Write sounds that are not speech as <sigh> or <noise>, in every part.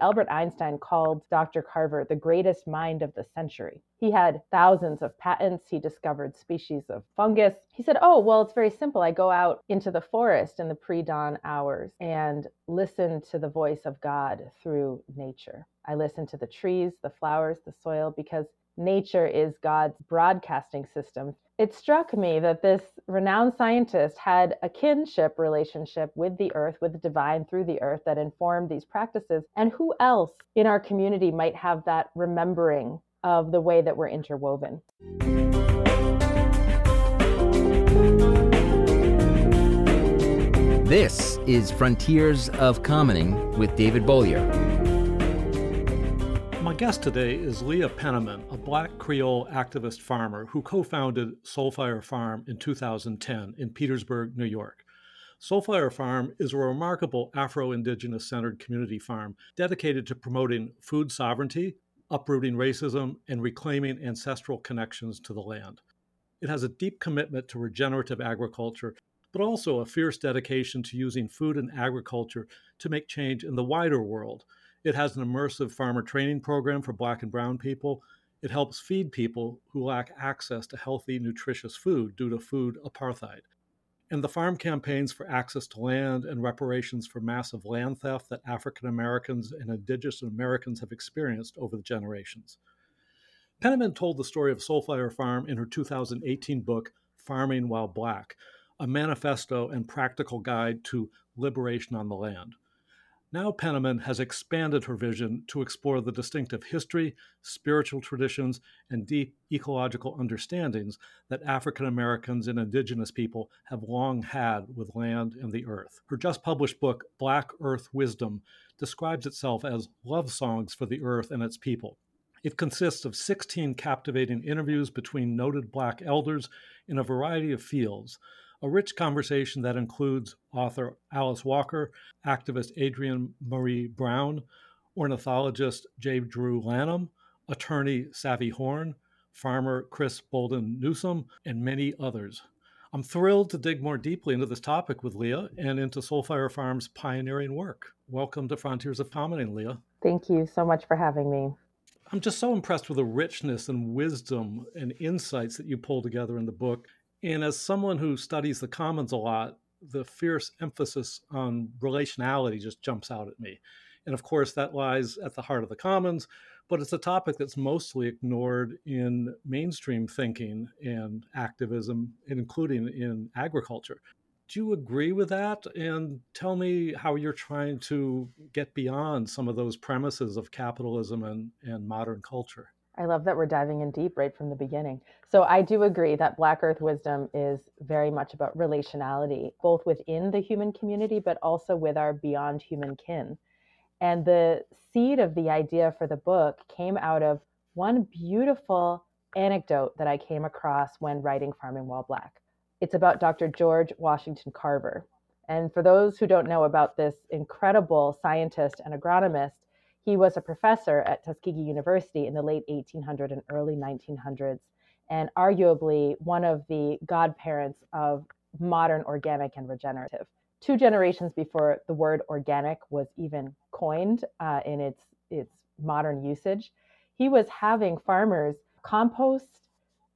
Albert Einstein called Dr. Carver the greatest mind of the century. He had thousands of patents. He discovered species of fungus. He said, Oh, well, it's very simple. I go out into the forest in the pre dawn hours and listen to the voice of God through nature. I listen to the trees, the flowers, the soil, because nature is God's broadcasting system. It struck me that this renowned scientist had a kinship relationship with the earth, with the divine through the earth that informed these practices. And who else in our community might have that remembering of the way that we're interwoven? This is Frontiers of Commoning with David Bollier My guest today is Leah Penniman, a black Creole activist farmer who co founded Soulfire Farm in 2010 in Petersburg, New York. Soulfire Farm is a remarkable Afro Indigenous centered community farm dedicated to promoting food sovereignty, uprooting racism, and reclaiming ancestral connections to the land. It has a deep commitment to regenerative agriculture, but also a fierce dedication to using food and agriculture to make change in the wider world it has an immersive farmer training program for Black and Brown people. It helps feed people who lack access to healthy, nutritious food due to food apartheid. And the farm campaigns for access to land and reparations for massive land theft that African Americans and Indigenous Americans have experienced over the generations. Penniman told the story of Soulfire Farm in her 2018 book, Farming While Black, a manifesto and practical guide to liberation on the land. Now, Penniman has expanded her vision to explore the distinctive history, spiritual traditions, and deep ecological understandings that African Americans and Indigenous people have long had with land and the earth. Her just published book, Black Earth Wisdom, describes itself as love songs for the earth and its people. It consists of 16 captivating interviews between noted Black elders in a variety of fields a rich conversation that includes author Alice Walker, activist Adrienne Maree Brown, ornithologist J. Drew Lanham, attorney Savi Horne, farmer Chris Bolden Newsome, and many others. I'm thrilled to dig more deeply into this topic with Leah and into Soulfire Farm's pioneering work. Welcome to Frontiers of Commoning, Leah. Thank you so much for having me. I'm just so impressed with the richness and wisdom and insights that you pull together in the book. And as someone who studies the commons a lot, the fierce emphasis on relationality just jumps out at me. And of course, that lies at the heart of the commons, but it's a topic that's mostly ignored in mainstream thinking and activism, including in agriculture. Do you agree with that? And tell me how you're trying to get beyond some of those premises of capitalism and, and modern culture. I love that we're diving in deep right from the beginning. So I do agree that Black Earth wisdom is very much about relationality, both within the human community, but also with our beyond human kin. And the seed of the idea for the book came out of one beautiful anecdote that I came across when writing Farming While Black. It's about Dr. George Washington Carver. And for those who don't know about this incredible scientist and agronomist, he was a professor at Tuskegee University in the late 1800s and early 1900s, and arguably one of the godparents of modern organic and regenerative. Two generations before the word organic was even coined uh, in its, its modern usage, he was having farmers compost,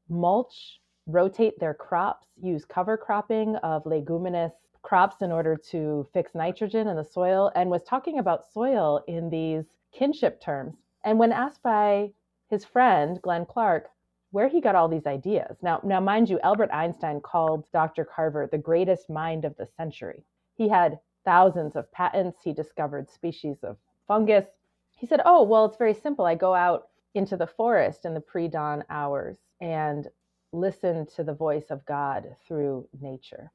mulch, rotate their crops, use cover cropping of leguminous crops in order to fix nitrogen in the soil, and was talking about soil in these kinship terms. And when asked by his friend, Glenn Clark, where he got all these ideas. Now, now, mind you, Albert Einstein called Dr. Carver the greatest mind of the century. He had thousands of patents. He discovered species of fungus. He said, Oh, well, it's very simple. I go out into the forest in the pre dawn hours and listen to the voice of God through nature.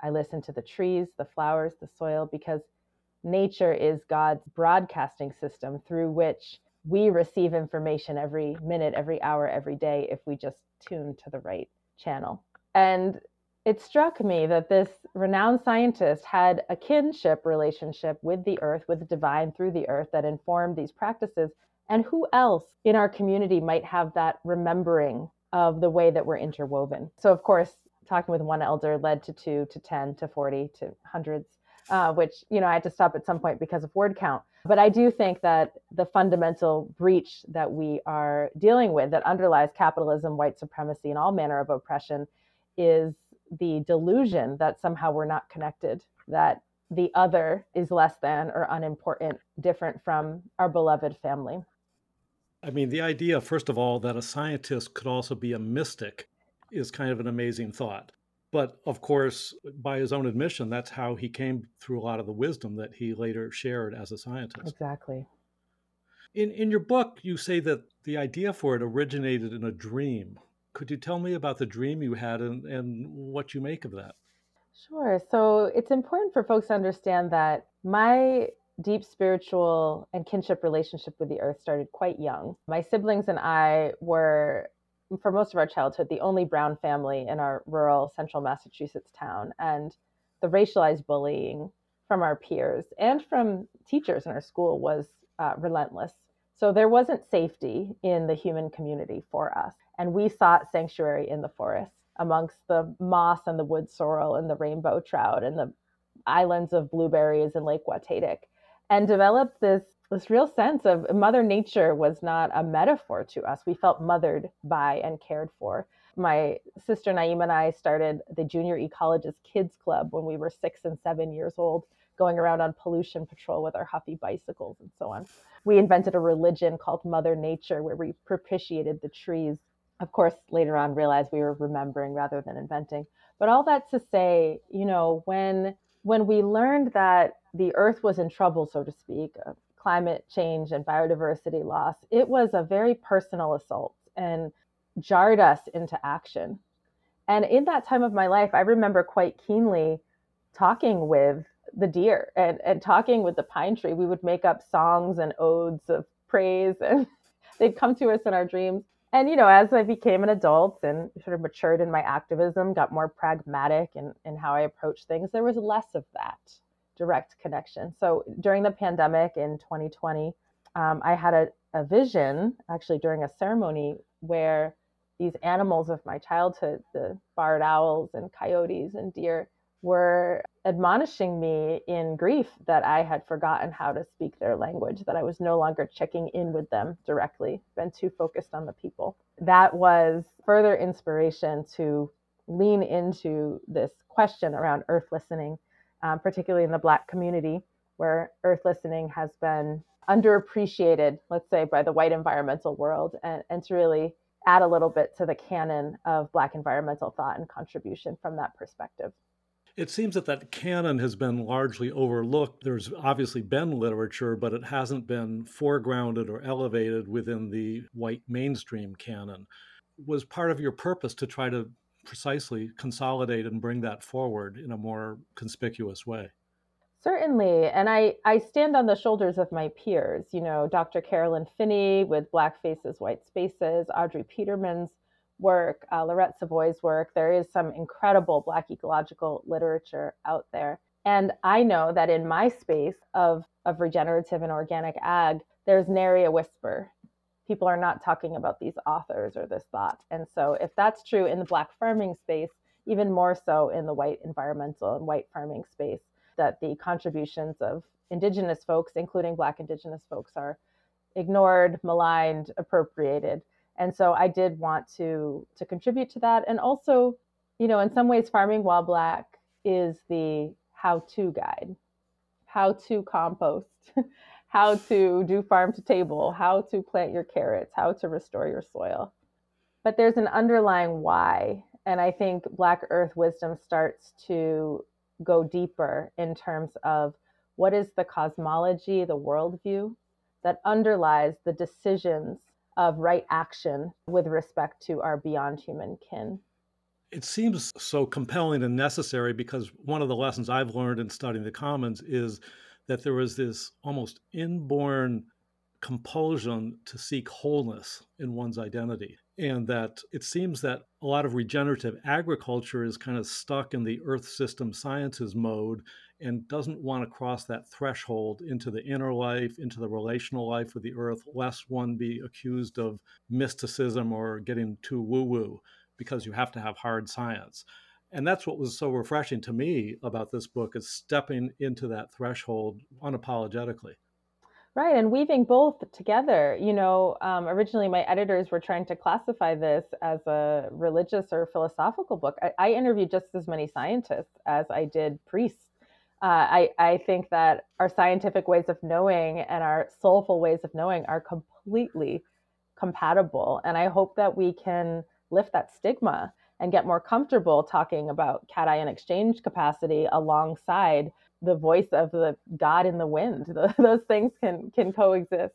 I listen to the trees, the flowers, the soil, because nature is God's broadcasting system through which we receive information every minute, every hour, every day if we just tune to the right channel. And it struck me that this renowned scientist had a kinship relationship with the earth, with the divine through the earth that informed these practices. And who else in our community might have that remembering of the way that we're interwoven? So, of course, talking with one elder led to two, to 10, to 40, to hundreds uh, which, you know, I had to stop at some point because of word count. But I do think that the fundamental breach that we are dealing with that underlies capitalism, white supremacy, and all manner of oppression is the delusion that somehow we're not connected, that the other is less than or unimportant, different from our beloved family. I mean, the idea, first of all, that a scientist could also be a mystic is kind of an amazing thought. But of course, by his own admission, that's how he came through a lot of the wisdom that he later shared as a scientist. Exactly. In, in your book, you say that the idea for it originated in a dream. Could you tell me about the dream you had and, and what you make of that? Sure. So it's important for folks to understand that my deep spiritual and kinship relationship with the earth started quite young. My siblings and I were, for most of our childhood, the only brown family in our rural central Massachusetts town. And the racialized bullying from our peers and from teachers in our school was uh, relentless. So there wasn't safety in the human community for us. And we sought sanctuary in the forest amongst the moss and the wood sorrel and the rainbow trout and the islands of blueberries in Lake Watatic and developed this this real sense of mother nature was not a metaphor to us. We felt mothered by and cared for. My sister Naima and I started the Junior Ecologist Kids Club when we were six and seven years old, going around on pollution patrol with our Huffy bicycles and so on. We invented a religion called Mother Nature where we propitiated the trees. Of course, later on realized we were remembering rather than inventing. But all that to say, you know, when when we learned that the earth was in trouble, so to speak, climate change and biodiversity loss, it was a very personal assault and jarred us into action. And in that time of my life, I remember quite keenly talking with the deer and, and talking with the pine tree. We would make up songs and odes of praise, <laughs> and they'd come to us in our dreams. And, you know, as I became an adult and sort of matured in my activism, got more pragmatic in, in how I approach things, there was less of that direct connection. So during the pandemic in 2020, um, I had a, a vision actually during a ceremony where these animals of my childhood, the barred owls and coyotes and deer, were admonishing me in grief that I had forgotten how to speak their language, that I was no longer checking in with them directly, been too focused on the people. That was further inspiration to lean into this question around earth listening um, particularly in the Black community, where earth listening has been underappreciated, let's say, by the white environmental world, and, and to really add a little bit to the canon of Black environmental thought and contribution from that perspective. It seems that that canon has been largely overlooked. There's obviously been literature, but it hasn't been foregrounded or elevated within the white mainstream canon. Was part of your purpose to try to precisely consolidate and bring that forward in a more conspicuous way. Certainly. And I, I stand on the shoulders of my peers, you know, Dr. Carolyn Finney with Black Faces, White Spaces, Audrey Peterman's work, uh, Lauret Savoy's work. There is some incredible Black ecological literature out there. And I know that in my space of, of regenerative and organic ag, there's nary a whisper people are not talking about these authors or this thought. And so, if that's true in the Black farming space, even more so in the white environmental and white farming space, that the contributions of Indigenous folks, including Black Indigenous folks, are ignored, maligned, appropriated. And so, I did want to to contribute to that, and also, you know, in some ways, farming while Black is the how-to guide, how to compost. <laughs> how to do farm to table, how to plant your carrots, how to restore your soil. But there's an underlying why. And I think Black Earth wisdom starts to go deeper in terms of what is the cosmology, the worldview that underlies the decisions of right action with respect to our beyond human kin. It seems so compelling and necessary because one of the lessons I've learned in studying the commons is that there was this almost inborn compulsion to seek wholeness in one's identity. And that it seems that a lot of regenerative agriculture is kind of stuck in the earth system sciences mode and doesn't want to cross that threshold into the inner life, into the relational life with the earth, lest one be accused of mysticism or getting too woo woo because you have to have hard science. And that's what was so refreshing to me about this book is stepping into that threshold unapologetically. Right, and weaving both together. You know, um, originally my editors were trying to classify this as a religious or philosophical book. I, I interviewed just as many scientists as I did priests. Uh, I, I think that our scientific ways of knowing and our soulful ways of knowing are completely compatible. And I hope that we can lift that stigma and get more comfortable talking about cation exchange capacity alongside the voice of the God in the wind. <laughs> Those things can can coexist.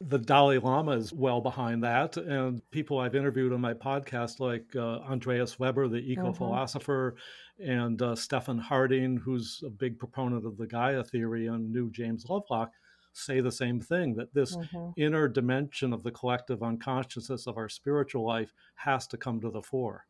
The Dalai Lama is well behind that, and people I've interviewed on my podcast, like uh, Andreas Weber, the eco philosopher, mm-hmm. and uh, Stephan Harding, who's a big proponent of the Gaia theory, and New James Lovelock, say the same thing that this mm-hmm. inner dimension of the collective unconsciousness of our spiritual life has to come to the fore.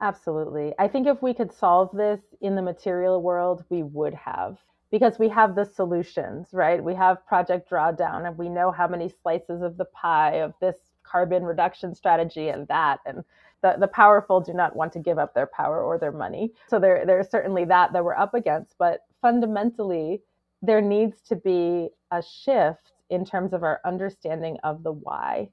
Absolutely. I think if we could solve this in the material world, we would have because we have the solutions, right? We have Project Drawdown and we know how many slices of the pie of this carbon reduction strategy and that. And the, the powerful do not want to give up their power or their money. So there, there's certainly that that we're up against. But fundamentally, there needs to be a shift in terms of our understanding of the why.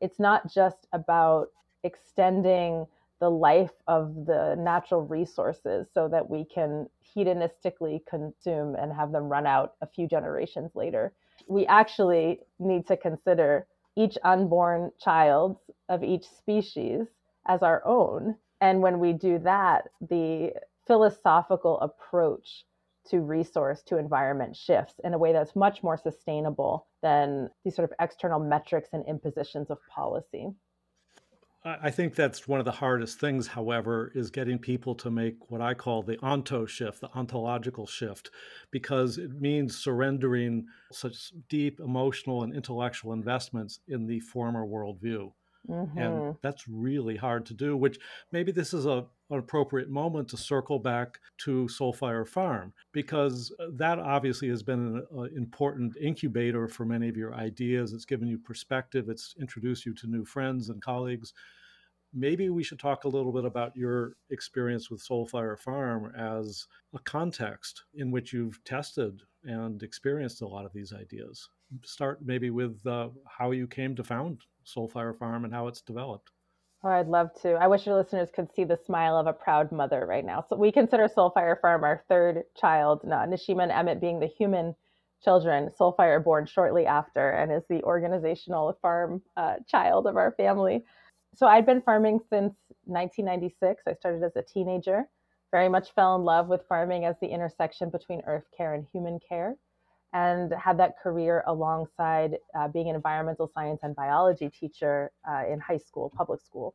It's not just about extending the life of the natural resources so that we can hedonistically consume and have them run out a few generations later. We actually need to consider each unborn child of each species as our own. And when we do that, the philosophical approach to resource to environment shifts in a way that's much more sustainable than these sort of external metrics and impositions of policy. I think that's one of the hardest things, however, is getting people to make what I call the onto shift, the ontological shift, because it means surrendering such deep emotional and intellectual investments in the former worldview. Mm-hmm. And that's really hard to do, which maybe this is a, an appropriate moment to circle back to Soulfire Farm, because that obviously has been an important incubator for many of your ideas. It's given you perspective, it's introduced you to new friends and colleagues. Maybe we should talk a little bit about your experience with Soulfire Farm as a context in which you've tested and experienced a lot of these ideas. Start maybe with uh, how you came to found Soulfire Farm and how it's developed. Oh, I'd love to. I wish your listeners could see the smile of a proud mother right now. So we consider Soulfire Farm our third child, Neshima and Emet being the human children. Soulfire born shortly after and is the organizational farm uh, child of our family. So I'd been farming since 1996. I started as a teenager. Very much fell in love with farming as the intersection between earth care and human care and had that career alongside uh, being an environmental science and biology teacher uh, in high school, public school.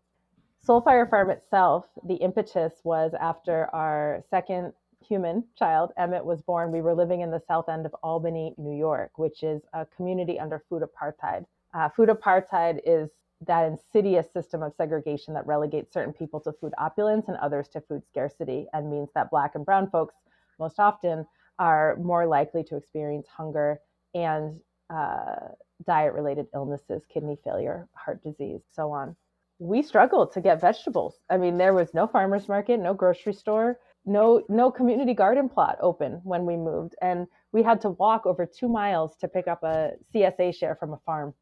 Soulfire Farm itself, the impetus was after our second human child, Emet, was born. We were living in the south end of Albany, New York, which is a community under food apartheid. Uh, food apartheid is that insidious system of segregation that relegates certain people to food opulence and others to food scarcity and means that black and brown folks most often are more likely to experience hunger and uh, diet related illnesses, kidney failure, heart disease, so on. We struggled to get vegetables. I mean, there was no farmers market, no grocery store, no no community garden plot open when we moved, and we had to walk over two miles to pick up a CSA share from a farm.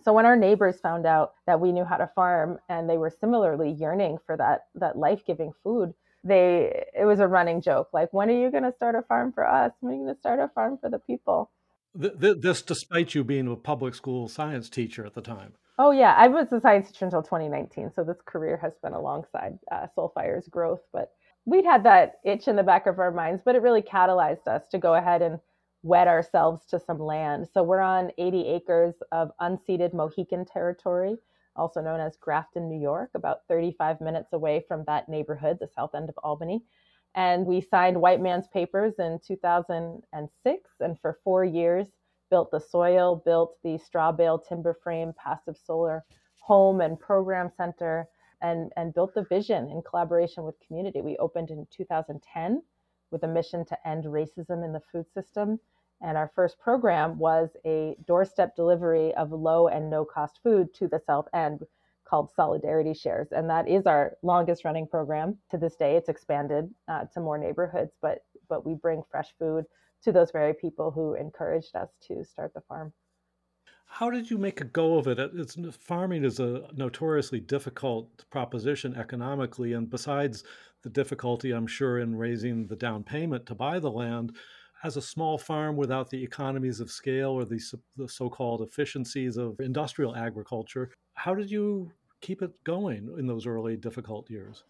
So when our neighbors found out that we knew how to farm and they were similarly yearning for that that life-giving food, they it was a running joke like when are you going to start a farm for us? When are you going to start a farm for the people? This despite you being a public school science teacher at the time. Oh yeah i was a science teacher until 2019 so this career has been alongside uh, soulfire's growth but we'd had that itch in the back of our minds but it really catalyzed us to go ahead and wed ourselves to some land. So we're on 80 acres of unceded mohican territory also known as Grafton, New York, about 35 minutes away from that neighborhood, the south end of Albany. And we signed white man's papers in 2006, and for four years built the soil, built the straw bale timber frame passive solar home and program center, and, and built the vision in collaboration with community. We opened in 2010 with a mission to end racism in the food system and our first program was a doorstep delivery of low and no cost food to the South End, called Solidarity Shares. And that is our longest running program to this day. It's expanded uh, to more neighborhoods, but, but we bring fresh food to those very people who encouraged us to start the farm. How did you make a go of it? It's, farming is a notoriously difficult proposition economically, and besides the difficulty, I'm sure, in raising the down payment to buy the land, as a small farm without the economies of scale or the, the so-called efficiencies of industrial agriculture, how did you keep it going in those early difficult years?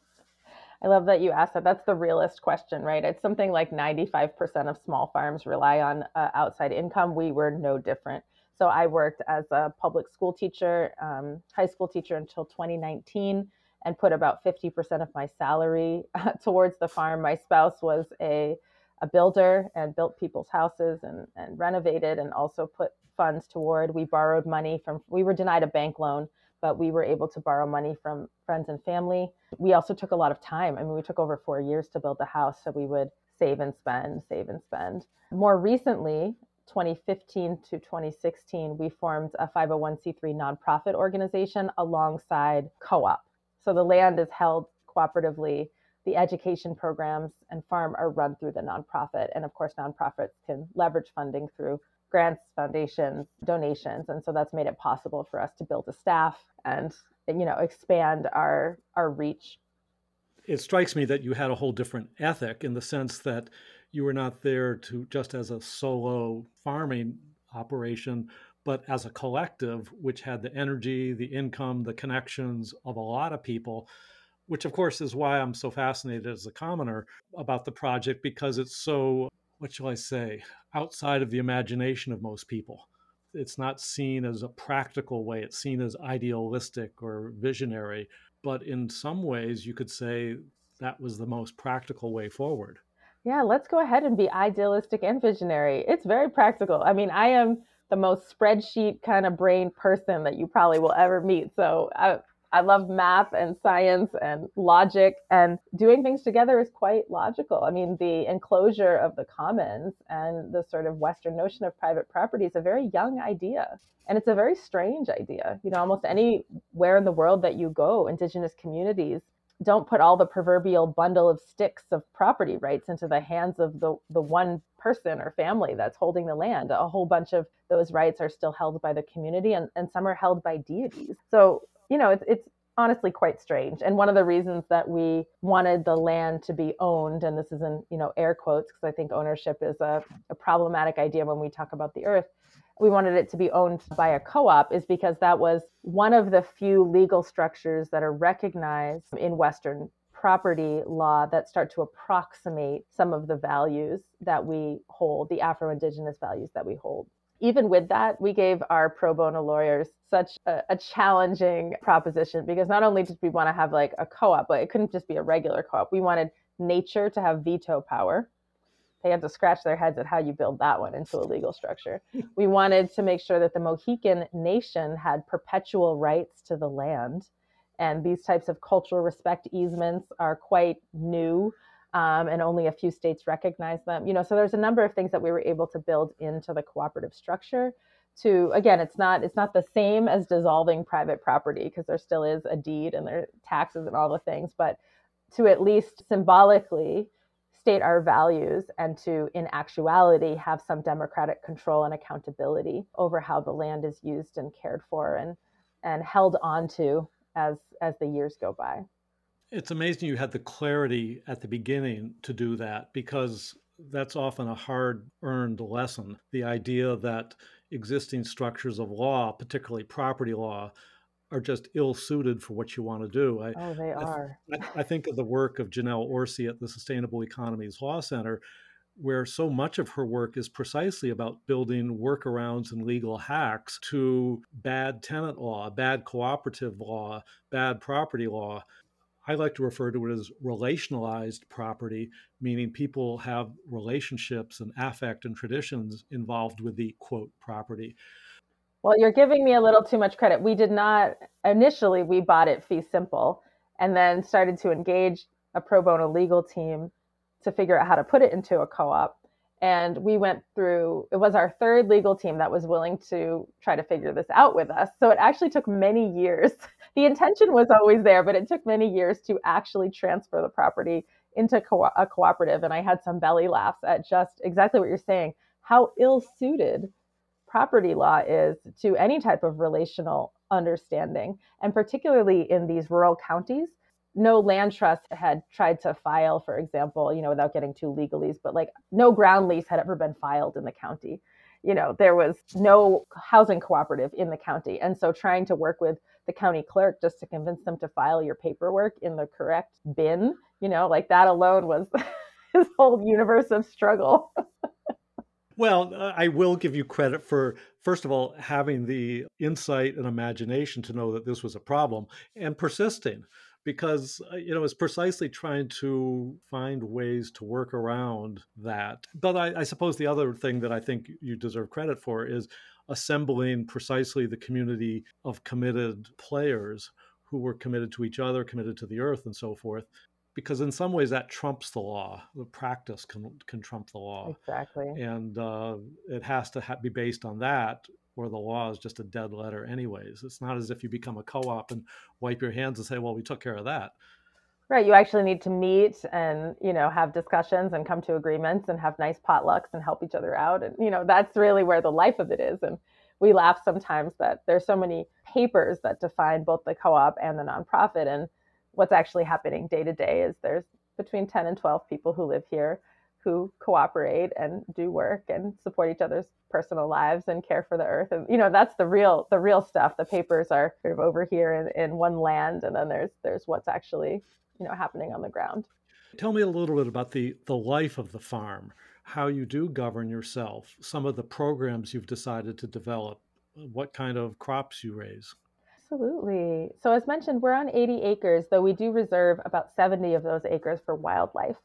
I love that you asked that. That's the realist question, right? It's something like 95% of small farms rely on uh, outside income. We were no different. So I worked as a public school teacher, um, high school teacher until 2019, and put about 50% of my salary uh, <laughs> towards the farm. My spouse was a, a builder and built people's houses and, and renovated and also put funds toward. We borrowed money from, we were denied a bank loan but we were able to borrow money from friends and family. We also took a lot of time. I mean, we took over four years to build the house, so we would save and spend, save and spend. More recently, 2015 to 2016, we formed a 501c3 nonprofit organization alongside co op. So the land is held cooperatively. The education programs and farm are run through the nonprofit. And of course, nonprofits can leverage funding through grants, foundations, donations, and so that's made it possible for us to build a staff and you know expand our our reach. It strikes me that you had a whole different ethic in the sense that you were not there to just as a solo farming operation, but as a collective, which had the energy, the income, the connections of a lot of people which of course is why I'm so fascinated as a commoner about the project because it's so what shall I say, outside of the imagination of most people. It's not seen as a practical way, it's seen as idealistic or visionary. But in some ways, you could say that was the most practical way forward. Yeah, let's go ahead and be idealistic and visionary. It's very practical. I mean, I am the most spreadsheet kind of brain person that you probably will ever meet. So I, I love math and science and logic, and doing things together is quite logical. I mean, the enclosure of the commons and the sort of Western notion of private property is a very young idea. And it's a very strange idea. You know, almost anywhere in the world that you go, indigenous communities don't put all the proverbial bundle of sticks of property rights into the hands of the, the one person or family that's holding the land. A whole bunch of those rights are still held by the community and, and some are held by deities. So you know, it's, it's honestly quite strange. And one of the reasons that we wanted the land to be owned, and this is in, you know, air quotes, because I think ownership is a, a problematic idea when we talk about the earth. We wanted it to be owned by a co op, is because that was one of the few legal structures that are recognized in Western property law that start to approximate some of the values that we hold, the Afro Indigenous values that we hold even with that, we gave our pro bono lawyers such a, a, challenging proposition because not only did we want to have like a co-op, but it couldn't just be a regular co-op. We wanted nature to have veto power. They had to scratch their heads at how you build that one into a legal structure. <laughs> we wanted to make sure that the Mohican nation had perpetual rights to the land. And these types of cultural respect easements are quite new um, and only a few states recognize them. You know, so there's a number of things that we were able to build into the cooperative structure. To again, it's not it's not the same as dissolving private property because there still is a deed and there taxes and all the things, but to at least symbolically state our values and to in actuality have some democratic control and accountability over how the land is used and cared for and and held onto as as the years go by it's amazing you had the clarity at the beginning to do that because that's often a hard earned lesson. The idea that existing structures of law, particularly property law, are just ill suited for what you want to do. I, oh, they are. I, I, think of the work of Janelle Orsi at the Sustainable Economies Law Center, where so much of her work is precisely about building workarounds and legal hacks to bad tenant law, bad cooperative law, bad property law. I like to refer to it as relationalized property, meaning people have relationships and affect and traditions involved with the quote property. Well, you're giving me a little too much credit. We did not initially we bought it fee simple and then started to engage a pro bono legal team to figure out how to put it into a co-op. And we went through it was our third legal team that was willing to try to figure this out with us. So it actually took many years the intention was always there, but it took many years to actually transfer the property into co- a cooperative. And I had some belly laughs at just exactly what you're saying how ill suited property law is to any type of relational understanding. And particularly in these rural counties, no land trust had tried to file, for example, you know, without getting too legalese, but like no ground lease had ever been filed in the county. You know, there was no housing cooperative in the county. And so trying to work with the county clerk just to convince them to file your paperwork in the correct bin, you know, like that alone was <laughs> his whole universe of struggle. Well, I will give you credit for, first of all, having the insight and imagination to know that this was a problem and persisting because uh, you know it's precisely trying to find ways to work around that but I, I, suppose the other thing that i think you deserve credit for is assembling precisely the community of committed players who were committed to each other committed to the earth and so forth because in some ways that trumps the law. The practice can, can trump the law. Exactly. And uh, it has to ha- be based on that where the law is just a dead letter anyways. It's not as if you become a co-op and wipe your hands and say well we took care of that right you actually need to meet and you know have discussions and come to agreements and have nice potlucks and help each other out and you know that's really where the life of it is and we laugh sometimes that there's so many papers that define both the co-op and the nonprofit and what's actually happening day to day is there's between 10 and 12 people who live here who cooperate and do work and support each other's personal lives and care for the earth and you know that's the real the real stuff. The papers are sort of over here in, in one land and then there's there's what's actually you know happening on the ground. Tell me a little bit about the the life of the farm how you do govern yourself some of the programs you've decided to develop what kind of crops you raise. Absolutely. So as mentioned we're on 80 acres though we do reserve about 70 of those acres for wildlife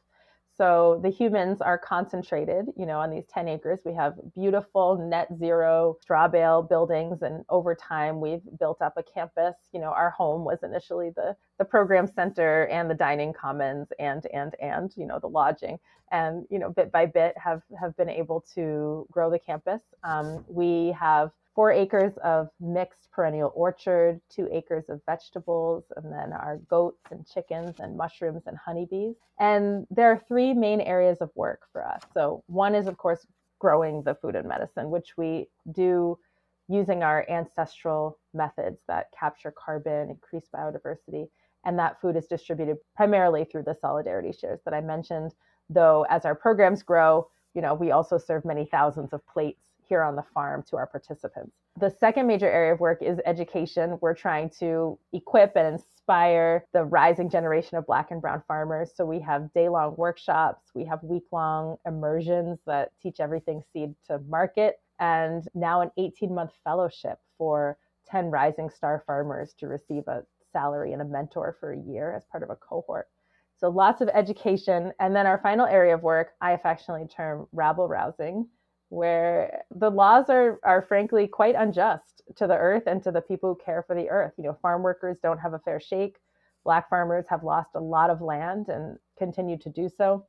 so the humans are concentrated, you know, on these 10 acres. We have beautiful net zero straw bale buildings. And over time, we've built up a campus. You know, our home was initially the, the program center and the dining commons and, and, and, you know, the lodging. And, you know, bit by bit have, have been able to grow the campus. Um, we have four acres of mixed perennial orchard, two acres of vegetables, and then our goats and chickens and mushrooms and honeybees. And there are three main areas of work for us. So, one is, of course, growing the food and medicine, which we do using our ancestral methods that capture carbon, increase biodiversity. And that food is distributed primarily through the solidarity shares that I mentioned. Though, as our programs grow, you know, we also serve many thousands of plates here on the farm to our participants. The second major area of work is education. We're trying to equip and inspire the rising generation of Black and Brown farmers. So we have day long workshops, we have week long immersions that teach everything seed to market, and now an 18 month fellowship for 10 rising star farmers to receive a salary and a mentor for a year as part of a cohort. So lots of education. And then our final area of work, I affectionately term rabble rousing where the laws are are frankly quite unjust to the earth and to the people who care for the earth. You know, farm workers don't have a fair shake. Black farmers have lost a lot of land and continue to do so.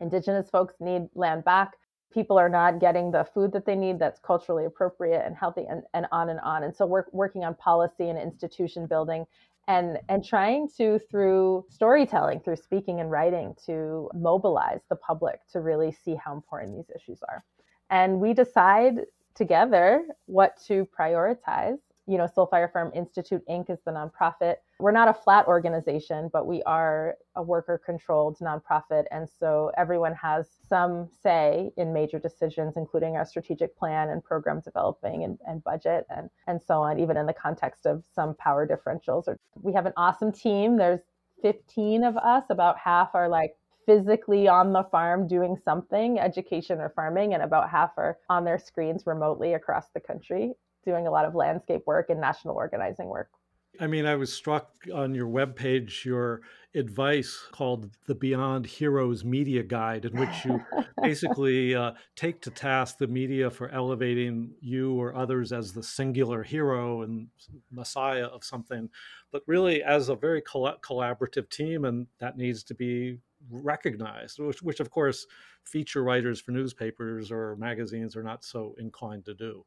Indigenous folks need land back. People are not getting the food that they need that's culturally appropriate and healthy and, and on and on. And so we're working on policy and institution building and and trying to through storytelling through speaking and writing to mobilize the public to really see how important these issues are and we decide together what to prioritize. You know, Soulfire Farm Institute Inc. is the nonprofit. We're not a flat organization, but we are a worker controlled nonprofit. And so everyone has some say in major decisions, including our strategic plan and program developing and, and budget and, and so on, even in the context of some power differentials. We have an awesome team. There's 15 of us, about half are like physically on the farm doing something, education or farming, and about half are on their screens remotely across the country doing a lot of landscape work and national organizing work. I mean, I was struck on your webpage, your advice called the Beyond Heroes Media Guide, in which you <laughs> basically uh, take to task the media for elevating you or others as the singular hero and messiah of something, but really as a very coll- collaborative team, and that needs to be recognized, which, which of course feature writers for newspapers or magazines are not so inclined to do.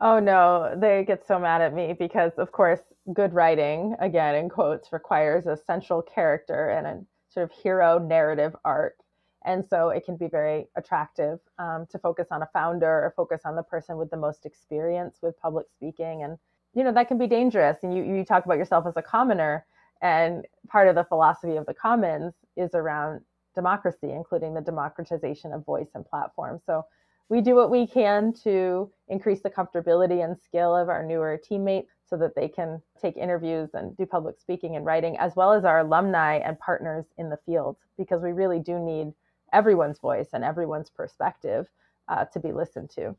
Oh no, they get so mad at me because, of course, good writing, again in quotes, requires a central character and a sort of hero narrative arc. And so it can be very attractive um, to focus on a founder or focus on the person with the most experience with public speaking. And, you know, that can be dangerous. And you, you talk about yourself as a commoner. And part of the philosophy of the commons is around democracy, including the democratization of voice and platform. So we do what we can to increase the comfortability and skill of our newer teammates so that they can take interviews and do public speaking and writing, as well as our alumni and partners in the field, because we really do need everyone's voice and everyone's perspective uh, to be listened to.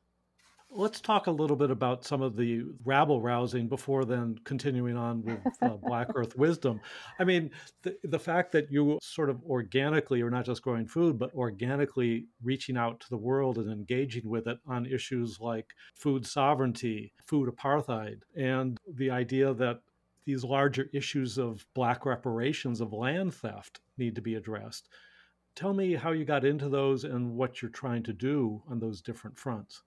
Let's talk a little bit about some of the rabble rousing before then continuing on with <laughs> uh, Black Earth wisdom. I mean, the, the fact that you sort of organically, or not just growing food, but organically reaching out to the world and engaging with it on issues like food sovereignty, food apartheid, and the idea that these larger issues of Black reparations, of land theft, need to be addressed. Tell me how you got into those and what you're trying to do on those different fronts.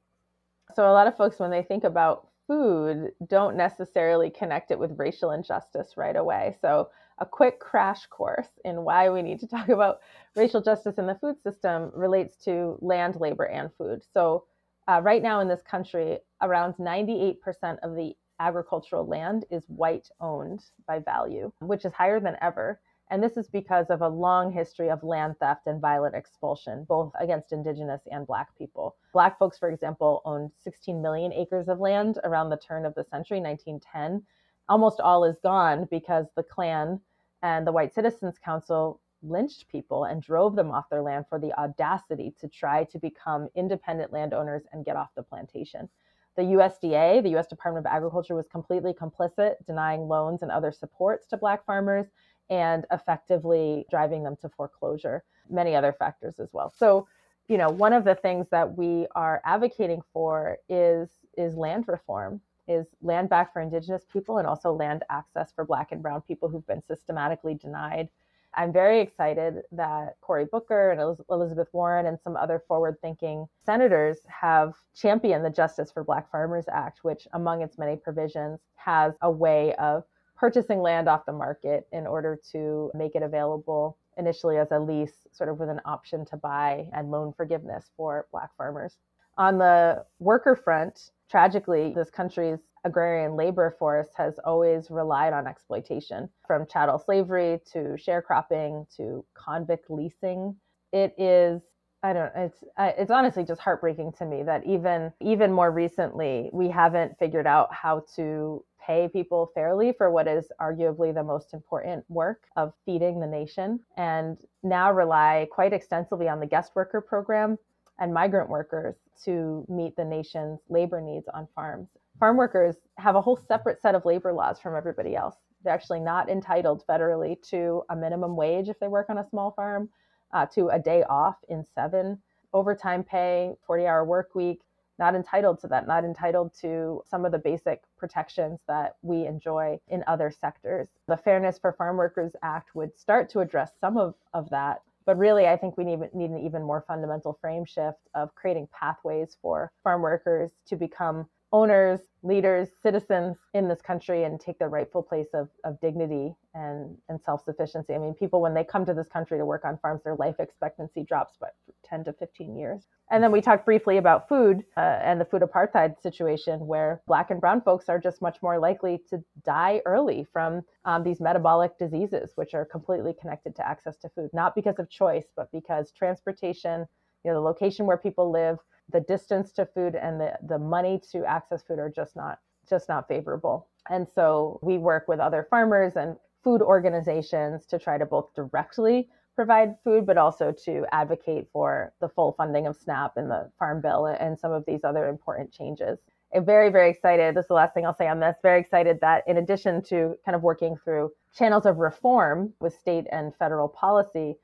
So a lot of folks, when they think about food, don't necessarily connect it with racial injustice right away. So a quick crash course in why we need to <laughs> talk about racial justice in the food system relates to land, labor, and food. So uh, right now in this country, around 98% of the agricultural land is white owned by value, which is higher than ever. And this is because of a long history of land theft and violent expulsion, both against Indigenous and Black people. Black folks, for example, owned 16 million acres of land around the turn of the century, 1910. Almost all is gone because the Klan and the White Citizens Council lynched people and drove them off their land for the audacity to try to become independent landowners and get off the plantation. The USDA, the US Department of Agriculture, was completely complicit, denying loans and other supports to Black farmers and effectively driving them to foreclosure, many other factors as well. So, you know, one of the things that we are advocating for is is land reform, is land back for indigenous people and also land access for black and brown people who've been systematically denied. I'm very excited that Cory Booker and Elizabeth Warren and some other forward thinking senators have championed the Justice for Black Farmers Act, which, among its many provisions, has a way of purchasing land off the market in order to make it available initially as a lease, sort of with an option to buy and loan forgiveness for Black farmers. On the worker front, tragically, this country's agrarian labor force has always relied on exploitation from chattel slavery to sharecropping to convict leasing. It is I don't it's it's honestly just heartbreaking to me that even even more recently we haven't figured out how to pay people fairly for what is arguably the most important work of feeding the nation and now rely quite extensively on the guest worker program and migrant workers to meet the nation's labor needs on farms. Farm workers have a whole separate set of labor laws from everybody else. They're actually not entitled federally to a minimum wage if they work on a small farm, uh, to a day off in seven, overtime pay, 40 hour work week, not entitled to that, not entitled to some of the basic protections that we enjoy in other sectors. The Fairness for Farm Workers Act would start to address some of, of that. But really, I think we need, need an even more fundamental frame shift of creating pathways for farm workers to become owners, leaders, citizens in this country and take their rightful place of, of dignity and, and self sufficiency. I mean, people, when they come to this country to work on farms, their life expectancy drops by 10 to 15 years. And then we talked briefly about food uh, and the food apartheid situation, where Black and Brown folks are just much more likely to die early from um, these metabolic diseases, which are completely connected to access to food, not because of choice, but because transportation, you know, the location where people live, the distance to food, and the, the money to access food are just not just not favorable. And so we work with other farmers and food organizations to try to both directly provide food, but also to advocate for the full funding of SNAP and the Farm Bill and some of these other important changes. I'm very, very excited. This is the last thing I'll say on this. Very excited that in addition to kind of working through channels of reform with state and federal policy,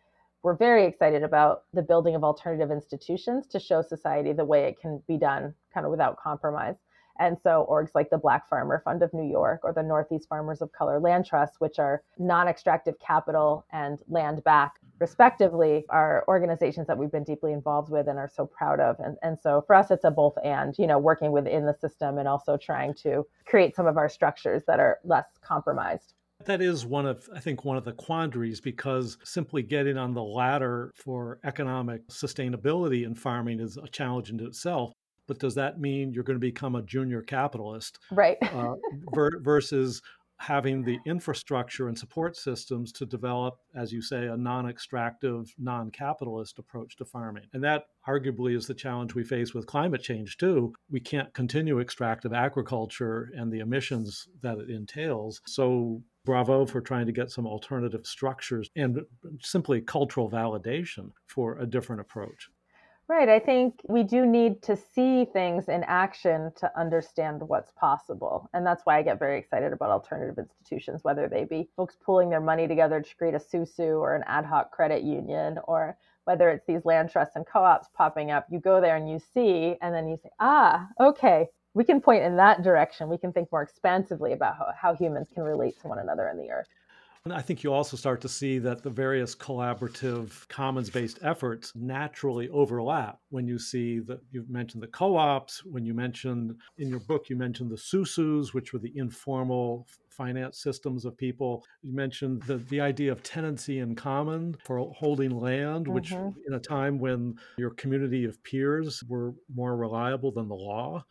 we're very excited about the building of alternative institutions to show society the way it can be done kind of without compromise. And so orgs like the Black Farmer Fund of New York or the Northeast Farmers of Color Land Trust, which are non extractive capital and land back respectively are organizations that we've been deeply involved with and are so proud of. And, and so for us, it's a both and, you know, working within the system and also trying to create some of our structures that are less compromised. That is one of, I think, one of the quandaries because simply getting on the ladder for economic sustainability in farming is a challenge in itself. But does that mean you're going to become a junior capitalist? Right. uh, ver- versus having the infrastructure and support systems to develop, as you say, a non extractive, non capitalist approach to farming. And that arguably is the challenge we face with climate change, too. We can't continue extractive agriculture and the emissions that it entails. So, bravo for trying to get some alternative structures and simply cultural validation for a different approach. Right. I think we do need to see things in action to understand what's possible. And that's why I get very excited about alternative institutions, whether they be folks pulling their money together to create a SUSU or an ad hoc credit union, or whether it's these land trusts and co ops popping up. You go there and you see, and then you say, ah, okay, we can point in that direction. We can think more expansively about how, how humans can relate to one another in the earth. And I think you also start to see that the various collaborative commons based efforts naturally overlap when you see that you mentioned the co ops, when you mentioned in your book, you mentioned the SUSUs, which were the informal finance systems of people. You mentioned the, the idea of tenancy in common for holding land, which mm-hmm. in a time when your community of peers were more reliable than the law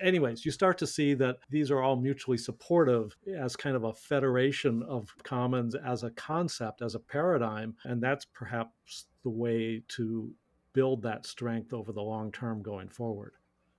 anyways, you start to see that these are all mutually supportive as kind of a federation of commons as a concept, as a paradigm. And that's perhaps the way to build that strength over the long term going forward.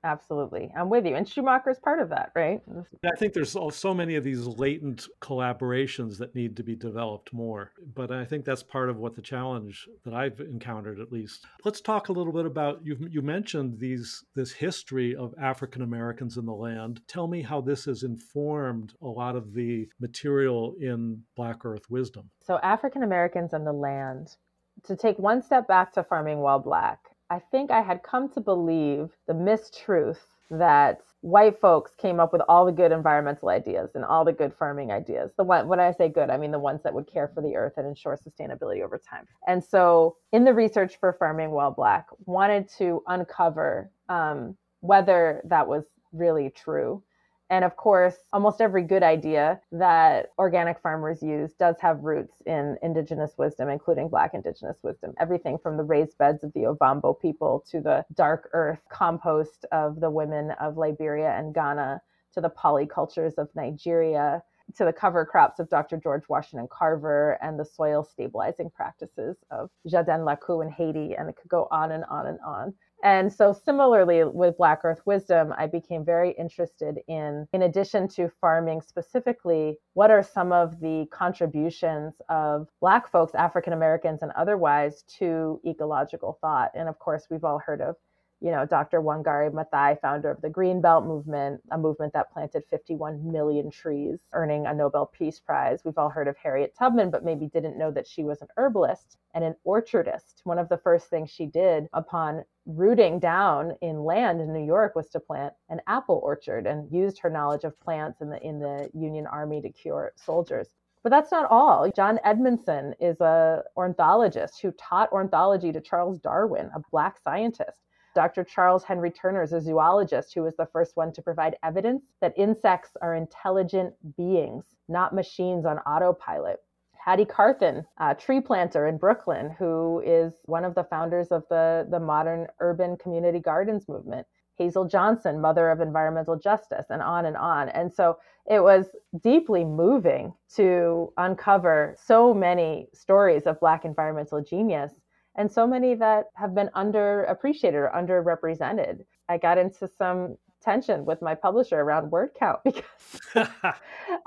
Absolutely. I'm with you. And Schumacher is part of that, right? I think there's so many of these latent collaborations that need to be developed more. But I think that's part of what the challenge that I've encountered at least. Let's talk a little bit about you you mentioned these this history of African Americans in the land. Tell me how this has informed a lot of the material in Black Earth Wisdom. So African Americans and the land to take one step back to farming while black I think I had come to believe the mistruth that white folks came up with all the good environmental ideas and all the good farming ideas. The one when I say good, I mean the ones that would care for the earth and ensure sustainability over time. And so, in the research for farming while black, wanted to uncover um, whether that was really true and of course, almost every good idea that organic farmers use does have roots in indigenous wisdom, including Black indigenous wisdom. Everything from the raised beds of the Ovambo people to the dark earth compost of the women of Liberia and Ghana to the polycultures of Nigeria to the cover crops of Dr. George Washington Carver and the soil stabilizing practices of Jardin Lacou in Haiti. And it could go on and on and on. And so similarly with Black Earth Wisdom, I became very interested in, in addition to farming specifically, what are some of the contributions of Black folks, African Americans and otherwise, to ecological thought? And of course, we've all heard of you know, Dr. Wangari Maathai, founder of the Green Belt movement, a movement that planted 51 million trees, earning a Nobel Peace Prize. We've all heard of Harriet Tubman, but maybe didn't know that she was an herbalist and an orchardist. One of the first things she did upon rooting down in land in New York was to plant an apple orchard and used her knowledge of plants in the in the Union Army to cure soldiers. But that's not all. John Edmonstone is a ornithologist who taught ornithology to Charles Darwin, a black scientist. Dr. Charles Henry Turner is a zoologist who was the first one to provide evidence that insects are intelligent beings, not machines on autopilot. Hattie Carthen, a tree planter in Brooklyn, who is one of the founders of the, the modern urban community gardens movement. Hazel Johnson, mother of environmental justice, and on and on. And so it was deeply moving to uncover so many stories of Black environmental genius and so many that have been underappreciated or underrepresented. I got into some tension with my publisher around word count <laughs> because <laughs> I,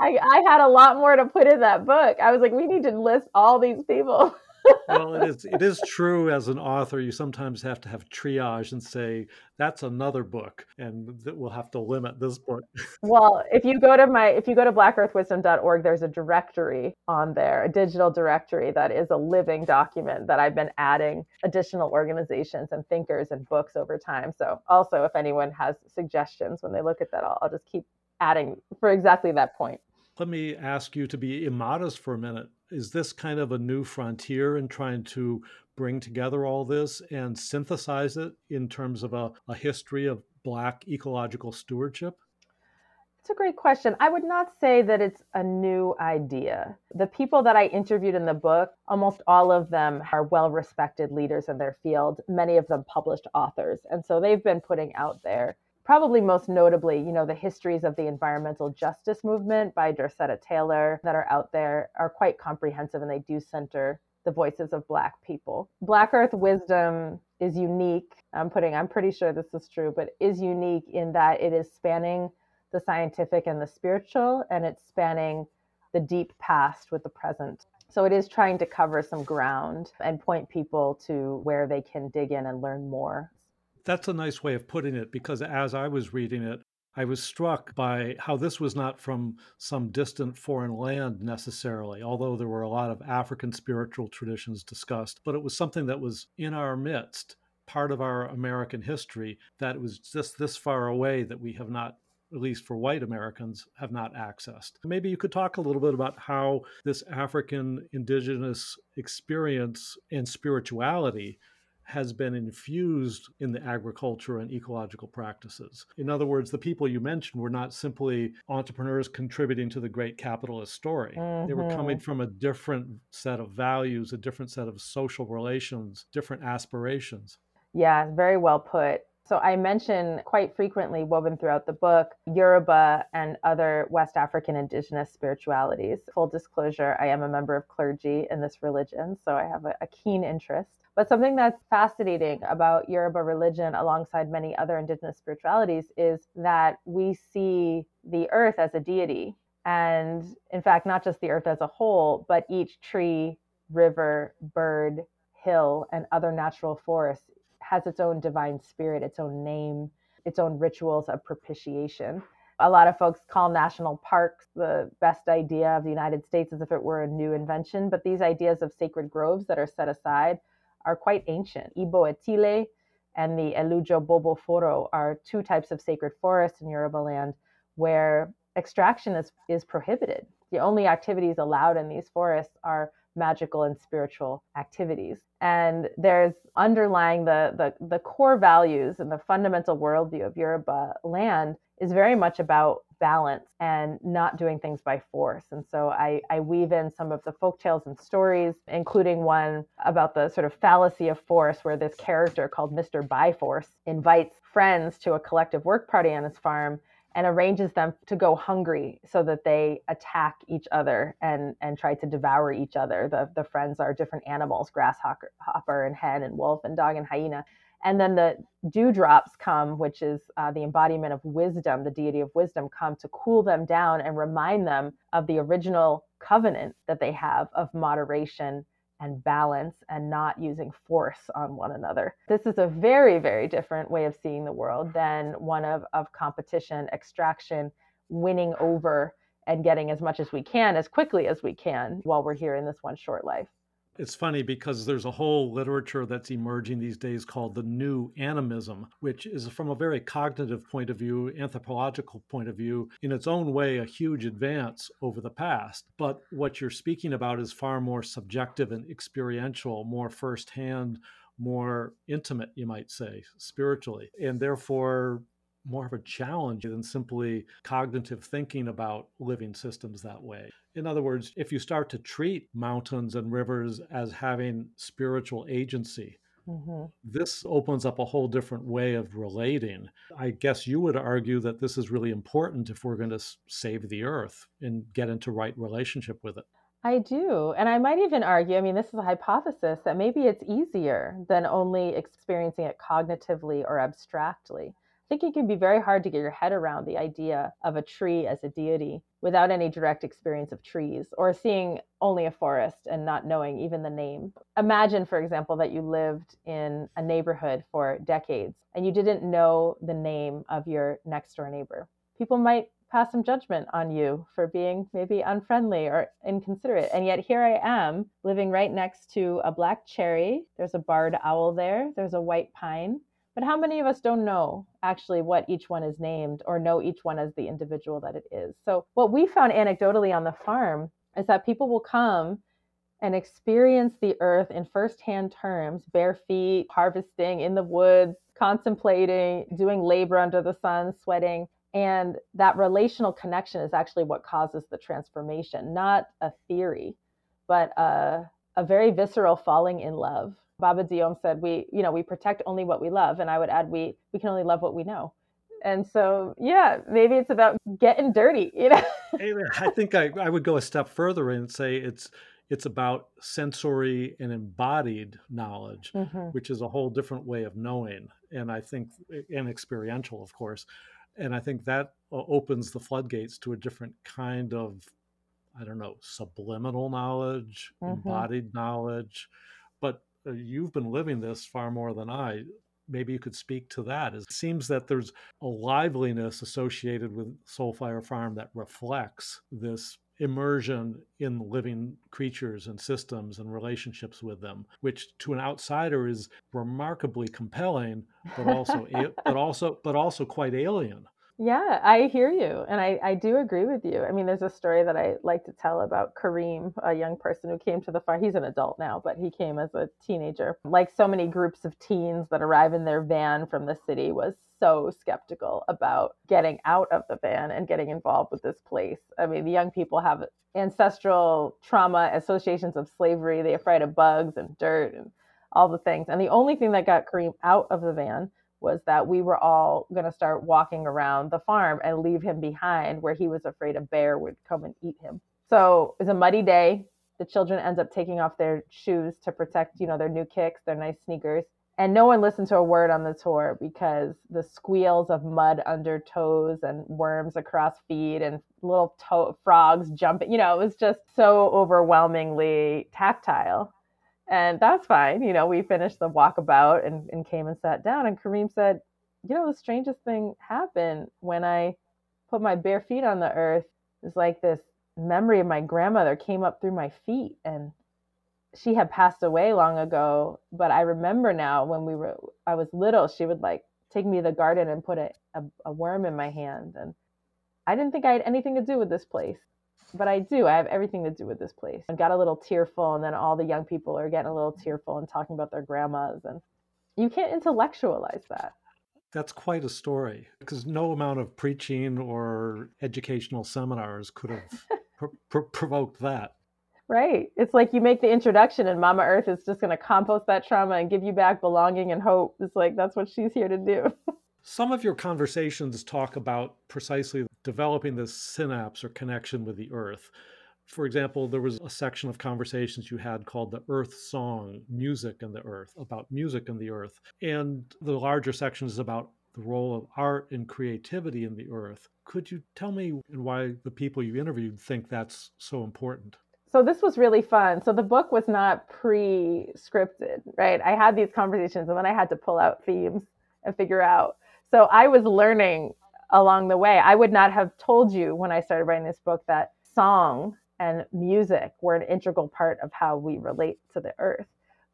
I had a lot more to put in that book. I was like, we need to list all these people. <laughs> well, it is it is true as an author, you sometimes have to have triage and say that's another book, and that we'll have to limit this book. well, if you go to my if you go to blackearthwisdom.org, there's a directory on there, a digital directory that is a living document that I've been adding additional organizations and thinkers and books over time. So also, if anyone has suggestions when they look at that, I'll, I'll just keep adding for exactly that point Let me ask you to be immodest for a minute. Is this kind of a new frontier in trying to bring together all this and synthesize it in terms of a, a history of Black ecological stewardship? It's a great question. I would not say that it's a new idea. The people that I interviewed in the book, almost all of them are well respected leaders in their field, many of them published authors. And so they've been putting out there, probably most notably, you know, the histories of the environmental justice movement by Dorceta Taylor that are out there are quite comprehensive and they do center the voices of Black people. Black Earth wisdom is unique. I'm putting, I'm pretty sure this is true, but is unique in that it is spanning the scientific and the spiritual, and it's spanning the deep past with the present. So it is trying to cover some ground and point people to where they can dig in and learn more. That's a nice way of putting it because as I was reading it, I was struck by how this was not from some distant foreign land necessarily, although there were a lot of African spiritual traditions discussed, but it was something that was in our midst, part of our American history, that was just this far away that we have not at least for white Americans, have not accessed. Maybe you could talk a little bit about how this African indigenous experience and spirituality has been infused in the agriculture and ecological practices. In other words, the people you mentioned were not simply entrepreneurs contributing to the great capitalist story. Mm-hmm. They were coming mm-hmm. from a different set of values, a different set of social relations, different aspirations. Yeah, very well put. So I mention quite frequently, woven throughout the book, Yoruba and other West African indigenous spiritualities. Full disclosure, I am a member of clergy in this religion, so I have a, a keen interest. But something that's fascinating about Yoruba religion, alongside many other indigenous spiritualities, is that we see the earth as a deity. And in fact, not just the earth as a whole, but each tree, river, bird, hill, and other natural forest has its own divine spirit, its own name, its own rituals of propitiation. A lot of folks call national parks the best idea of the United States as if it were a new invention, but these ideas of sacred groves that are set aside are quite ancient. Ibo Etile and the Elujo Bobo Foro are two types of sacred forests in Yoruba land where extraction is, is prohibited. The only activities allowed in these forests are magical and spiritual activities. And there's underlying the, the, the core values and the fundamental worldview of Yoruba land is very much about balance and not doing things by force. And so I, I weave in some of the folk tales and stories, including one about the sort of fallacy of force, where this character called Mr. Byforce invites friends to a collective work party on his farm and arranges them to go hungry so that they attack each other and, and try to devour each other. The, the friends are different animals grasshopper and hen and wolf and dog and hyena. And then the dewdrops come, which is uh, the embodiment of wisdom, the deity of wisdom, come to cool them down and remind them of the original covenant that they have of moderation and balance and not using force on one another. This is a very, very different way of seeing the world than one of, of competition, extraction, winning over, and getting as much as we can as quickly as we can while we're here in this one short life. It's funny because there's a whole literature that's emerging these days called the new animism, which is from a very cognitive point of view, anthropological point of view, in its own way, a huge advance over the past. But what you're speaking about is far more subjective and experiential, more firsthand, more intimate, you might say, spiritually. And therefore, more of a challenge than simply cognitive thinking about living systems that way. In other words, if you start to treat mountains and rivers as having spiritual agency, mm-hmm. this opens up a whole different way of relating. I guess you would argue that this is really important if we're going to save the earth and get into right relationship with it. I do. And I might even argue, I mean, this is a hypothesis that maybe it's easier than only experiencing it cognitively or abstractly think it can be very hard to get your head around the idea of a tree as a deity without any direct experience of trees or seeing only a forest and not knowing even the name. Imagine, for example, that you lived in a neighborhood for decades and you didn't know the name of your next door neighbor. People might pass some judgment on you for being maybe unfriendly or inconsiderate. And yet here I am living right next to a black cherry. There's a barred owl there, there's a white pine But how many of us don't know actually what each one is named or know each one as the individual that it is? So, what we found anecdotally on the farm is that people will come and experience the earth in firsthand terms, bare feet, harvesting in the woods, contemplating, doing labor under the sun, sweating. And that relational connection is actually what causes the transformation, not a theory, but a, a very visceral falling in love Baba Dioum said, we, you know, we protect only what we love. And I would add, we, we can only love what we know. And so, yeah, maybe it's about getting dirty, you know? I think I, I would go a step further and say it's, it's about sensory and embodied knowledge, mm-hmm. which is a whole different way of knowing. And I think, and experiential, of course. And I think that opens the floodgates to a different kind of, I don't know, subliminal knowledge, mm-hmm. embodied knowledge. Uh, you've been living this far more than I. Maybe you could speak to that. It seems that there's a liveliness associated with Soul Fire Farm that reflects this immersion in living creatures and systems and relationships with them, which to an outsider is remarkably compelling, but also <laughs> but also but also quite alien. Yeah, I hear you. And I, I do agree with you. I mean, there's a story that I like to tell about Kareem, a young person who came to the farm. He's an adult now, but he came as a teenager. Like so many groups of teens that arrive in their van from the city, was so skeptical about getting out of the van and getting involved with this place. I mean, the young people have ancestral trauma, associations of slavery. They're afraid of bugs and dirt and all the things. And the only thing that got Kareem out of the van was that we were all going to start walking around the farm and leave him behind where he was afraid a bear would come and eat him. So it was a muddy day. The children end up taking off their shoes to protect, you know, their new kicks, their nice sneakers. And no one listened to a word on the tour because the squeals of mud under toes and worms across feet and little to- frogs jumping, you know, it was just so overwhelmingly tactile and that's fine. You know, we finished the walkabout and, and came and sat down. And Kareem said, You know, the strangest thing happened when I put my bare feet on the earth. It's like this memory of my grandmother came up through my feet. And she had passed away long ago. But I remember now when we were, I was little, she would like take me to the garden and put a, a, a worm in my hand. And I didn't think I had anything to do with this place but I do. I have everything to do with this place. I got a little tearful, and then all the young people are getting a little tearful and talking about their grandmas, and you can't intellectualize that. That's quite a story because no amount of preaching or educational seminars could have <laughs> pr- pr- provoked that. Right. It's like you make the introduction, and Mama Earth is just going to compost that trauma and give you back belonging and hope. It's like that's what she's here to do. <laughs> Some of your conversations talk about precisely developing this synapse or connection with the earth. For example, there was a section of conversations you had called the Earth Song Music and the Earth, about music and the earth. And the larger section is about the role of art and creativity in the earth. Could you tell me why the people you interviewed think that's so important? So this was really fun. So the book was not pre-scripted, right? I had these conversations and then I had to pull out themes and figure out so I was learning along the way. I would not have told you when I started writing this book that song and music were an integral part of how we relate to the earth.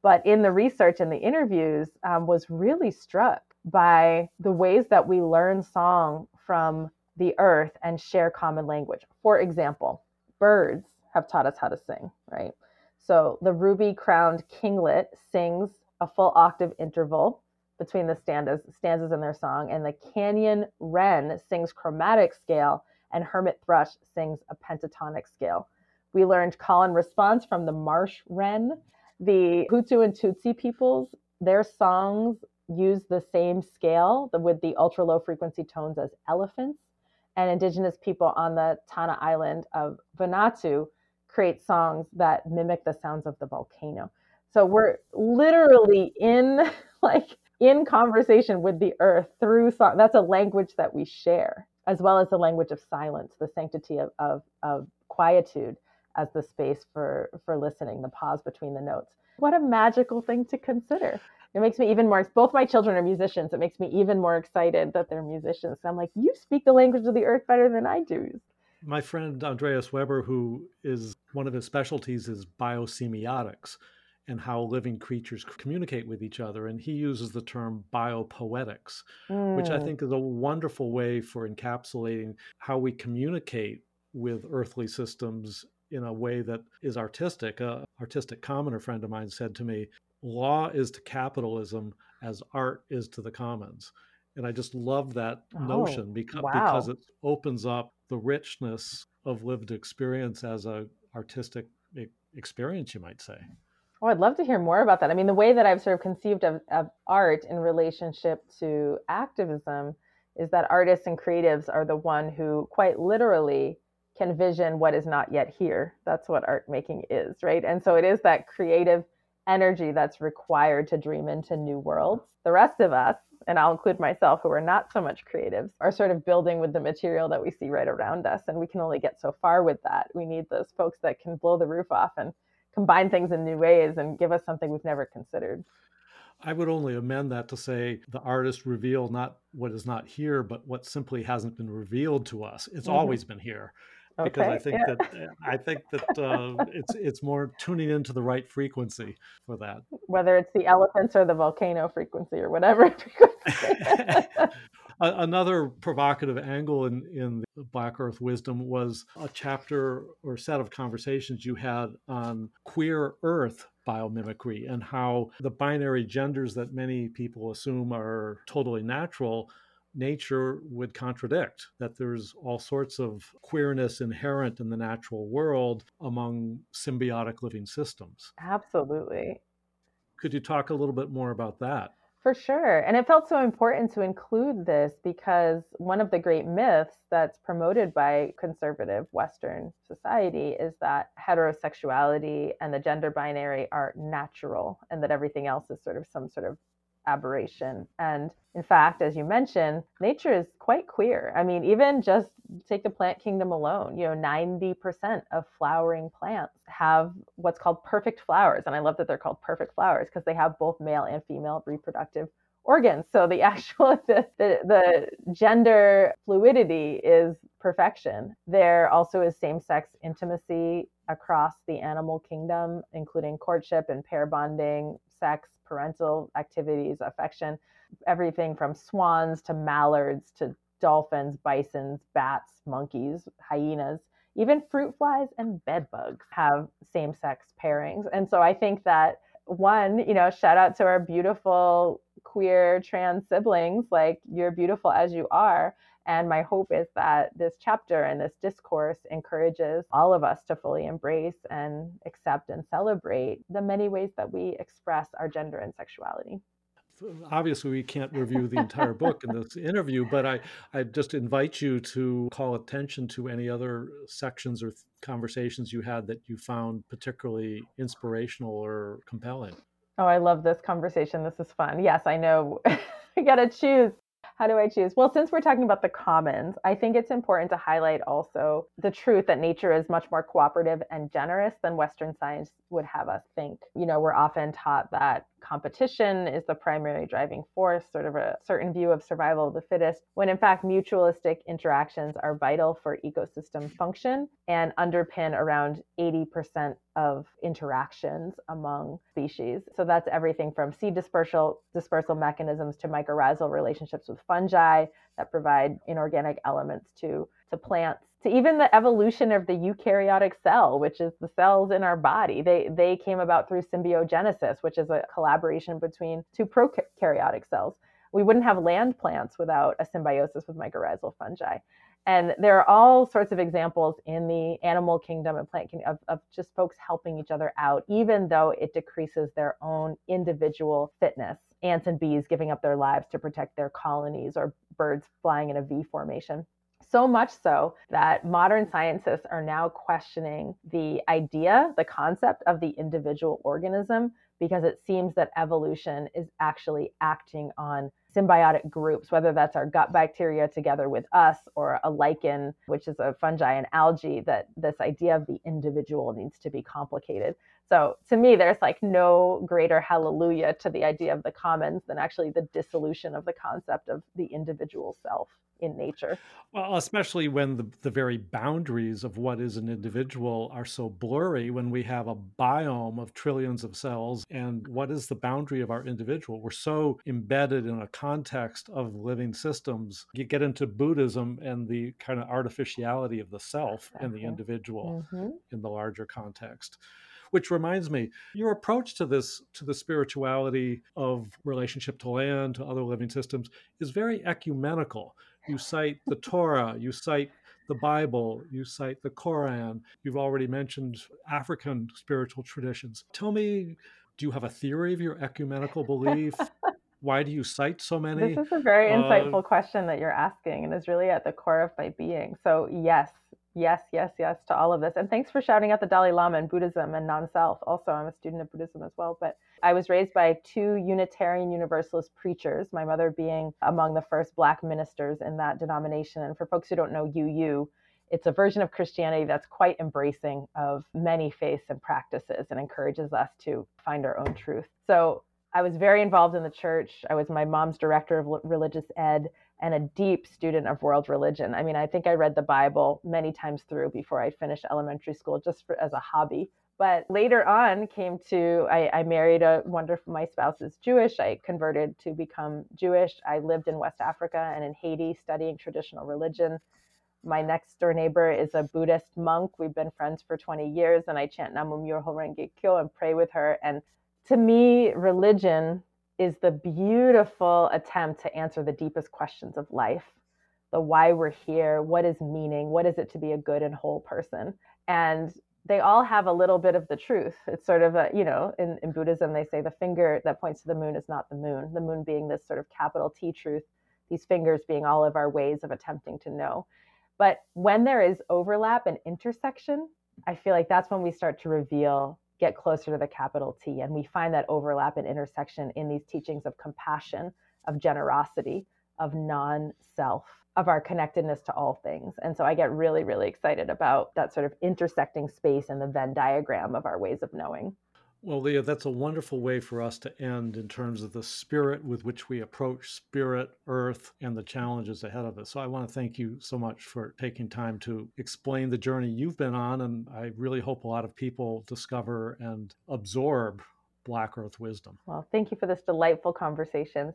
But in the research and the interviews, um, was really struck by the ways that we learn song from the earth and share common language. For example, birds have taught us how to sing, right? So the ruby crowned kinglet sings a full octave interval between the stanzas, stanzas in their song, and the canyon wren sings chromatic scale, and hermit thrush sings a pentatonic scale. We learned call and response from the marsh wren. The Hutu and Tutsi peoples, their songs use the same scale with the ultra low frequency tones as elephants. And indigenous people on the Tanna Island of Vanuatu create songs that mimic the sounds of the volcano. So we're literally in <laughs> like in conversation with the earth through song. That's a language that we share, as well as the language of silence, the sanctity of, of, of quietude as the space for, for listening, the pause between the notes. What a magical thing to consider. It makes me even more, both my children are musicians. It makes me even more excited that they're musicians. So I'm like, you speak the language of the earth better than I do. My friend Andreas Weber, who is one of his specialties is biosemiotics, and how living creatures communicate with each other. And he uses the term biopoetics, Mm. which I think is a wonderful way for encapsulating how we communicate with earthly systems in a way that is artistic. A artistic commoner friend of mine said to me, "Law is to capitalism as art is to the commons." And I just love that Oh, notion because because it opens up the richness of lived experience as a artistic experience, you might say. Oh, I'd love to hear more about that. I mean, the way that I've sort of conceived of, of art in relationship to activism is that artists and creatives are the one who quite literally can vision what is not yet here. That's what art making is, right? And so it is that creative energy that's required to dream into new worlds. The rest of us, and I'll include myself, who are not so much creatives, are sort of building with the material that we see right around us. And we can only get so far with that. We need those folks that can blow the roof off and combine things in new ways and give us something we've never considered. I would only amend that to say the artist reveal not what is not here, but what simply hasn't been revealed to us. It's Mhm. always been here. Because I think yeah. that I think that uh, it's it's more tuning into the right frequency for that. Whether it's the elephants or the volcano frequency or whatever <laughs> frequency. <laughs> Another provocative angle in, in the Black Earth Wisdom was a chapter or set of conversations you had on queer Earth biomimicry and how the binary genders that many people assume are totally natural, nature would contradict. That there's all sorts of queerness inherent in the natural world among symbiotic living systems. Absolutely. Could you talk a little bit more about that? For sure. And it felt so important to include this because one of the great myths that's promoted by conservative Western society is that heterosexuality and the gender binary are natural and that everything else is sort of some sort of aberration. And in fact, as you mentioned, nature is quite queer. I mean, even just take the plant kingdom alone, you know, 90% of flowering plants have what's called perfect flowers. And I love that they're called perfect flowers because they have both male and female reproductive organs. So the <laughs> actual the, the, the gender fluidity is perfection. There also is same-sex intimacy across the animal kingdom, including courtship and pair bonding, sex, parental activities, affection, everything from swans to mallards to dolphins, bisons, bats, monkeys, hyenas, even fruit flies and bed bugs have same sex pairings. And so I think that one, you know, shout out to our beautiful queer trans siblings, like you're beautiful as you are. And my hope is that this chapter and this discourse encourages all of us to fully embrace and accept and celebrate the many ways that we express our gender and sexuality. Obviously we can't review the entire book in this interview but i i just invite you to call attention to any other sections or th- conversations you had that you found particularly inspirational or compelling. Oh i love this conversation. This is fun. Yes i know. <laughs> I gotta choose how do I choose? Well, since we're talking about the commons, I think it's important to highlight also the truth that nature is much more cooperative and generous than Western science would have us think. You know, we're often taught that competition is the primary driving force, sort of a certain view of survival of the fittest, when in fact, mutualistic interactions are vital for ecosystem function and underpin around 80% of interactions among species. So that's everything from seed dispersal, dispersal mechanisms to mycorrhizal relationships with fungi that provide inorganic elements to, to plants to even the evolution of the eukaryotic cell, which is the cells in our body. They, they came about through symbiogenesis, which is a collaboration between two prokaryotic cells. We wouldn't have land plants without a symbiosis with mycorrhizal fungi. And there are all sorts of examples in the animal kingdom and plant kingdom of, of just folks helping each other out, even though it decreases their own individual fitness. Ants and bees giving up their lives to protect their colonies, or birds flying in a V formation. So much so that modern scientists are now questioning the idea, the concept of the individual organism, because it seems that evolution is actually acting on symbiotic groups, whether that's our gut bacteria together with us or a lichen, which is a fungi and algae, that this idea of the individual needs to be complicated. So to me, there's like no greater hallelujah to the idea of the commons than actually the dissolution of the concept of the individual self in nature. Well, especially when the, the very boundaries of what is an individual are so blurry when we have a biome of trillions of cells. And what is the boundary of our individual? We're so embedded in a context of living systems. You get into Buddhism and the kind of artificiality of the self and the individual mm-hmm. in the larger context which reminds me your approach to this to the spirituality of relationship to land to other living systems is very ecumenical you cite the Torah, you cite the Bible, you cite the Koran. You've already mentioned African spiritual traditions. Tell me, do you have a theory of your ecumenical belief? <laughs> Why do you cite so many? This is a very insightful uh, question that you're asking and is really at the core of my being. So, yes, yes, yes, yes to all of this. And thanks for shouting out the Dalai Lama and Buddhism and non self. Also, I'm a student of Buddhism as well. But I was raised by two Unitarian Universalist preachers, my mother being among the first Black ministers in that denomination. And for folks who don't know UU, it's a version of Christianity that's quite embracing of many faiths and practices and encourages us to find our own truth. So I was very involved in the church. I was my mom's director of religious ed and a deep student of world religion. I mean, I think I read the Bible many times through before I finished elementary school just for, as a hobby. But later on, came to I, I married a wonderful. My spouse is Jewish. I converted to become Jewish. I lived in West Africa and in Haiti studying traditional religion. My next door neighbor is a Buddhist monk. We've been friends for 20 years, and I chant Namu Myoho Renge Kyo and pray with her. And to me, religion is the beautiful attempt to answer the deepest questions of life the why we're here, what is meaning, what is it to be a good and whole person. And they all have a little bit of the truth. It's sort of a, you know, in, in Buddhism, they say the finger that points to the moon is not the moon, the moon being this sort of capital T truth, these fingers being all of our ways of attempting to know. But when there is overlap and intersection, I feel like that's when we start to reveal get closer to the capital T. And we find that overlap and intersection in these teachings of compassion, of generosity, of non self, of our connectedness to all things. And so I get really, really excited about that sort of intersecting space and the Venn diagram of our ways of knowing. Well, Leah, that's a wonderful way for us to end in terms of the spirit with which we approach spirit, earth, and the challenges ahead of us. So I want to thank you so much for taking time to explain the journey you've been on. And I really hope a lot of people discover and absorb Black Earth wisdom. Well, thank you for this delightful conversation.